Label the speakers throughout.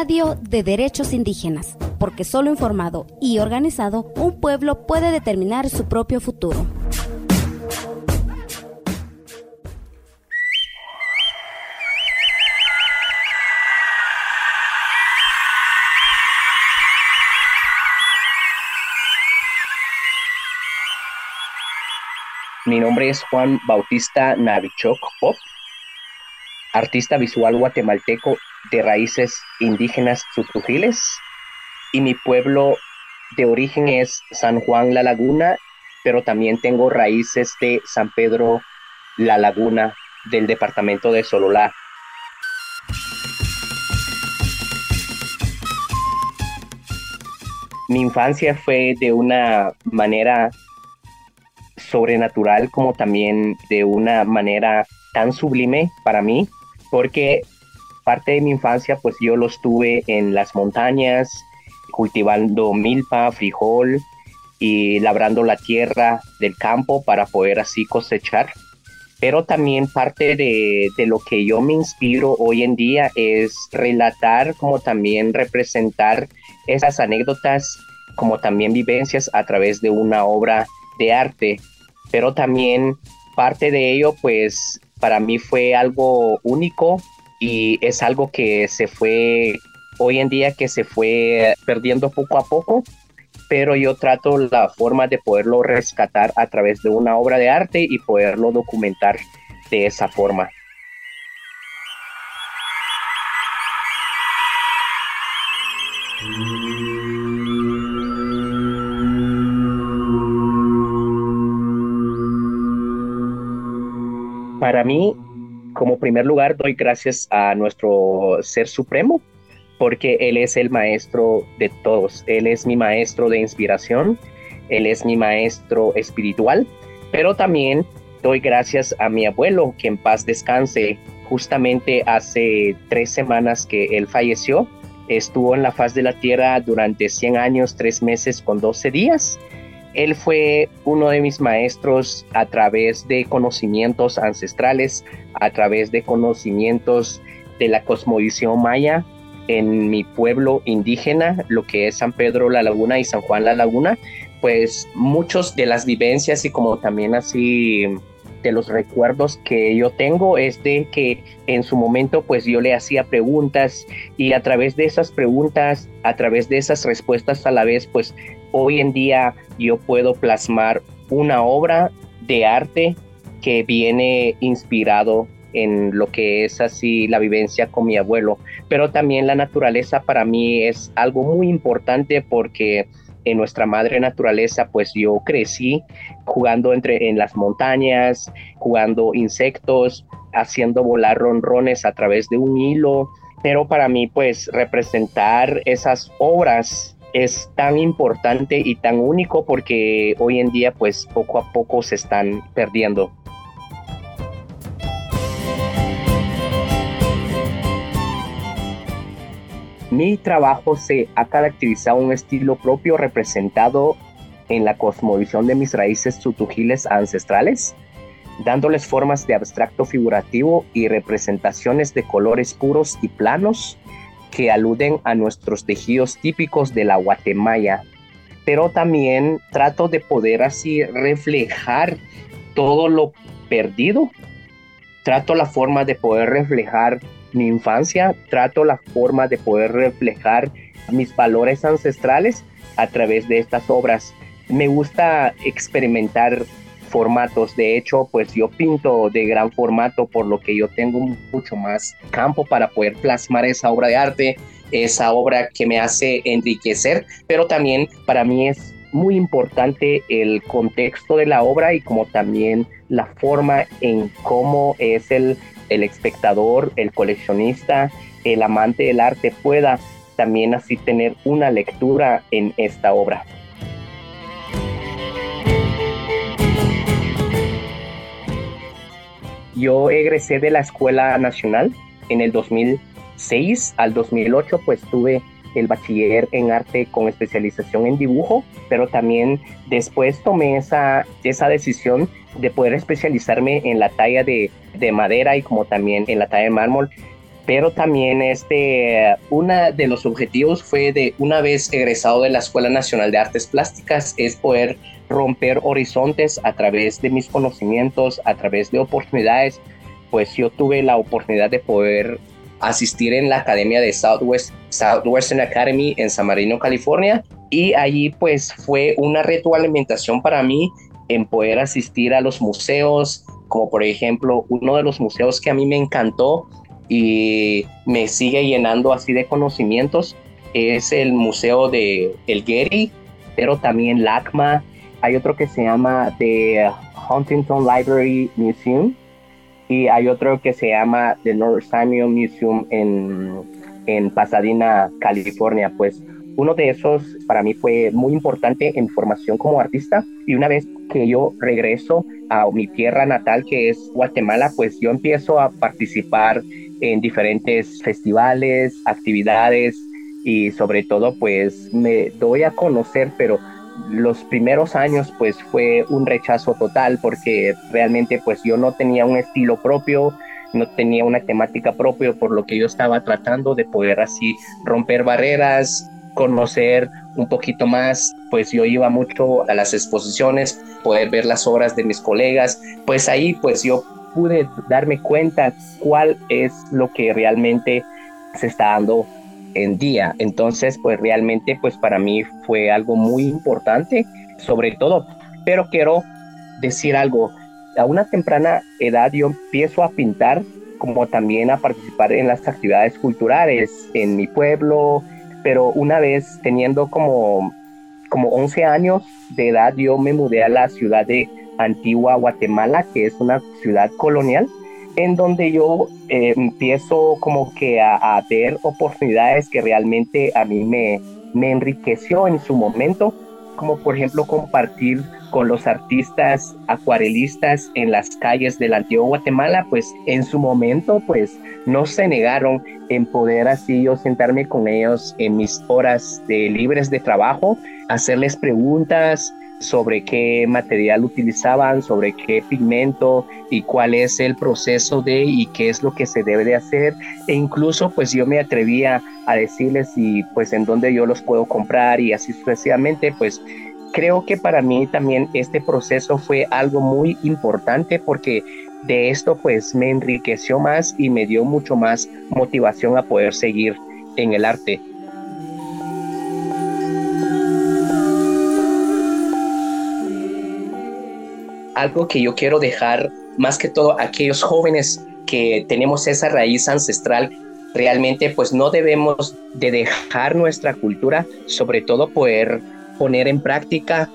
Speaker 1: radio de derechos indígenas, porque solo informado y organizado, un pueblo puede determinar su propio futuro.
Speaker 2: Mi nombre es Juan Bautista Navichok Pop, artista visual guatemalteco de raíces indígenas sutujiles y mi pueblo de origen es San Juan La Laguna, pero también tengo raíces de San Pedro La Laguna del departamento de Sololá. Mi infancia fue de una manera sobrenatural como también de una manera tan sublime para mí, porque parte de mi infancia pues yo lo estuve en las montañas, cultivando milpa, frijol y labrando la tierra del campo para poder así cosechar. Pero también parte de, de lo que yo me inspiro hoy en día es relatar como también representar esas anécdotas como también vivencias a través de una obra de arte pero también parte de ello, pues para mí fue algo único y es algo que se fue, hoy en día que se fue perdiendo poco a poco, pero yo trato la forma de poderlo rescatar a través de una obra de arte y poderlo documentar de esa forma. Para mí, como primer lugar, doy gracias a nuestro Ser Supremo, porque Él es el maestro de todos. Él es mi maestro de inspiración, Él es mi maestro espiritual, pero también doy gracias a mi abuelo, que en paz descanse. Justamente hace tres semanas que él falleció, estuvo en la faz de la tierra durante 100 años, tres meses con 12 días él fue uno de mis maestros a través de conocimientos ancestrales, a través de conocimientos de la cosmovisión maya en mi pueblo indígena, lo que es San Pedro la Laguna y San Juan la Laguna, pues muchos de las vivencias y como también así de los recuerdos que yo tengo es de que en su momento pues yo le hacía preguntas y a través de esas preguntas, a través de esas respuestas a la vez pues hoy en día yo puedo plasmar una obra de arte que viene inspirado en lo que es así la vivencia con mi abuelo, pero también la naturaleza para mí es algo muy importante porque en nuestra madre naturaleza, pues yo crecí jugando entre en las montañas, jugando insectos, haciendo volar ronrones a través de un hilo, pero para mí pues representar esas obras es tan importante y tan único porque hoy en día pues poco a poco se están perdiendo. Mi trabajo se ha caracterizado un estilo propio representado en la cosmovisión de mis raíces sutujiles ancestrales, dándoles formas de abstracto figurativo y representaciones de colores puros y planos que aluden a nuestros tejidos típicos de la Guatemala, pero también trato de poder así reflejar todo lo perdido. Trato la forma de poder reflejar mi infancia, trato la forma de poder reflejar mis valores ancestrales a través de estas obras. Me gusta experimentar formatos. De hecho, pues yo pinto de gran formato, por lo que yo tengo mucho más campo para poder plasmar esa obra de arte, esa obra que me hace enriquecer, pero también para mí es muy importante el contexto de la obra y como también la forma en cómo es el, el espectador, el coleccionista, el amante del arte pueda también así tener una lectura en esta obra. Yo egresé de la Escuela Nacional en el 2006 al 2008, pues tuve el bachiller en arte con especialización en dibujo, pero también después tomé esa, esa decisión de poder especializarme en la talla de, de madera y como también en la talla de mármol. Pero también este, uno de los objetivos fue de una vez egresado de la Escuela Nacional de Artes Plásticas es poder romper horizontes a través de mis conocimientos, a través de oportunidades, pues yo tuve la oportunidad de poder asistir en la academia de Southwest, Southwestern Academy en San Marino, California, y allí pues fue una retroalimentación para mí en poder asistir a los museos, como por ejemplo uno de los museos que a mí me encantó y me sigue llenando así de conocimientos es el Museo de El Getty, pero también LACMA. Hay otro que se llama The Huntington Library Museum y hay otro que se llama The North Samuel Museum en, en Pasadena, California. Pues uno de esos para mí fue muy importante en formación como artista y una vez que yo regreso a mi tierra natal que es Guatemala, pues yo empiezo a participar en diferentes festivales, actividades y sobre todo pues me doy a conocer, pero los primeros años pues fue un rechazo total porque realmente pues yo no tenía un estilo propio, no tenía una temática propia, por lo que yo estaba tratando de poder así romper barreras, conocer un poquito más, pues yo iba mucho a las exposiciones, poder ver las obras de mis colegas, pues ahí pues yo pude darme cuenta cuál es lo que realmente se está dando en día. Entonces, pues realmente, pues para mí fue algo muy importante, sobre todo. Pero quiero decir algo, a una temprana edad yo empiezo a pintar como también a participar en las actividades culturales en mi pueblo, pero una vez teniendo como, como 11 años de edad yo me mudé a la ciudad de Antigua Guatemala, que es una ciudad colonial, en donde yo eh, empiezo como que a, ver oportunidades que realmente a mí me, me enriqueció en su momento, como por ejemplo compartir con los artistas acuarelistas en las calles del antiguo Guatemala, pues en su momento pues no se negaron en poder así yo sentarme con ellos en mis horas de libres de trabajo, hacerles preguntas, sobre qué material utilizaban, sobre qué pigmento y cuál es el proceso de y qué es lo que se debe de hacer e incluso pues yo me atrevía a decirles y pues en dónde yo los puedo comprar y así sucesivamente pues creo que para mí también este proceso fue algo muy importante porque de esto pues me enriqueció más y me dio mucho más motivación a poder seguir en el arte. Algo que yo quiero dejar más que todo aquellos jóvenes que tenemos esa raíz ancestral realmente pues no debemos de dejar nuestra cultura, sobre todo poder poner en práctica.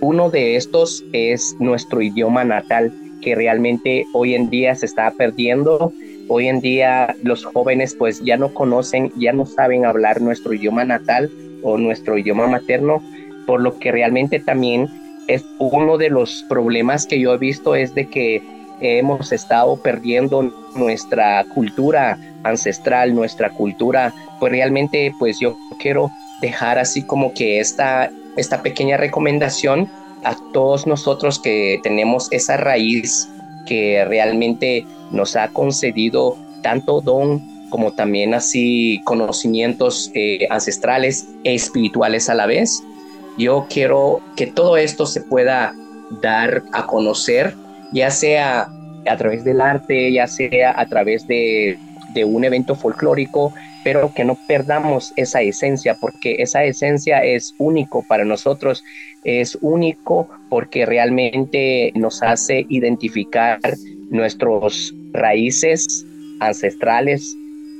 Speaker 2: Uno de estos es nuestro idioma natal, que realmente hoy en día se está perdiendo. Hoy en día los jóvenes pues ya no conocen, ya no saben hablar nuestro idioma natal o nuestro idioma materno, por lo que realmente también es uno de los problemas que yo he visto es de que hemos estado perdiendo nuestra cultura ancestral, nuestra cultura, pues realmente pues yo quiero dejar así como que esta, esta pequeña recomendación a todos nosotros que tenemos esa raíz que realmente nos ha concedido tanto don como también así conocimientos eh, ancestrales e espirituales a la vez yo quiero que todo esto se pueda dar a conocer, ya sea a través del arte, ya sea a través de, un evento folclórico, pero que no perdamos esa esencia, porque esa esencia es único para nosotros, es único porque realmente nos hace identificar nuestros raíces ancestrales,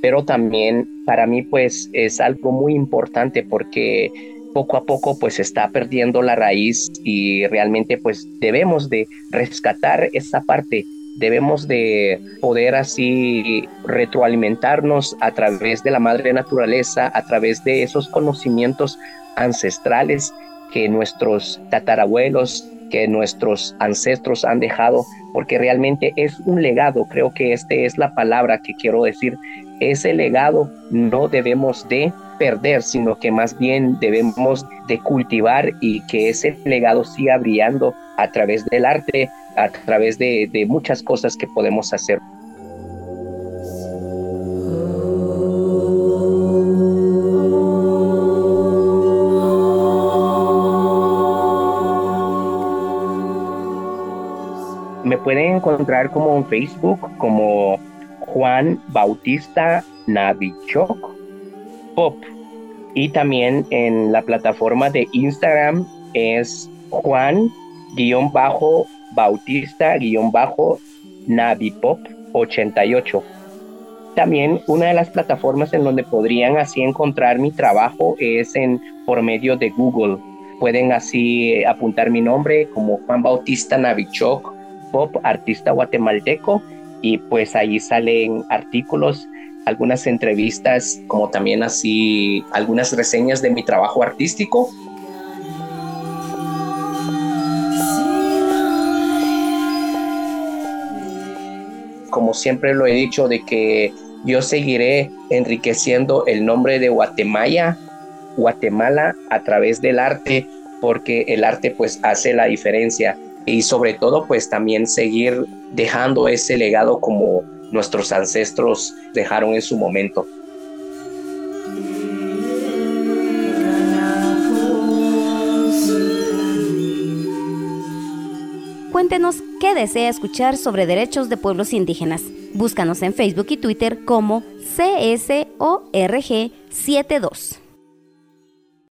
Speaker 2: pero también para mí pues es algo muy importante porque poco a poco pues está perdiendo la raíz y realmente pues debemos de rescatar esa parte. Debemos de poder así retroalimentarnos a través de la madre naturaleza, a través de esos conocimientos ancestrales que nuestros tatarabuelos, que nuestros ancestros han dejado, porque realmente es un legado, creo que esta es la palabra que quiero decir, ese legado no debemos de perder, sino que más bien debemos de cultivar y que ese legado siga brillando a través del arte, a través de, muchas cosas que podemos hacer. Me pueden encontrar como en Facebook como Juan Bautista Navichok Pop. Y también en la plataforma de Instagram es Juan-Bautista-Navipop 88. También una de las plataformas en donde podrían así encontrar mi trabajo es en por medio de Google. Pueden así apuntar mi nombre como Juan Bautista Navichok, pop artista guatemalteco y pues ahí salen artículos, algunas entrevistas, como también así algunas reseñas de mi trabajo artístico. Como siempre lo he dicho, de que yo seguiré enriqueciendo el nombre de Guatemala, Guatemala a través del arte, porque el arte pues hace la diferencia. Y sobre todo pues también seguir dejando ese legado como nuestros ancestros dejaron en su momento.
Speaker 1: Cuéntenos qué desea escuchar sobre derechos de pueblos indígenas. Búscanos en Facebook y Twitter como CSORG72.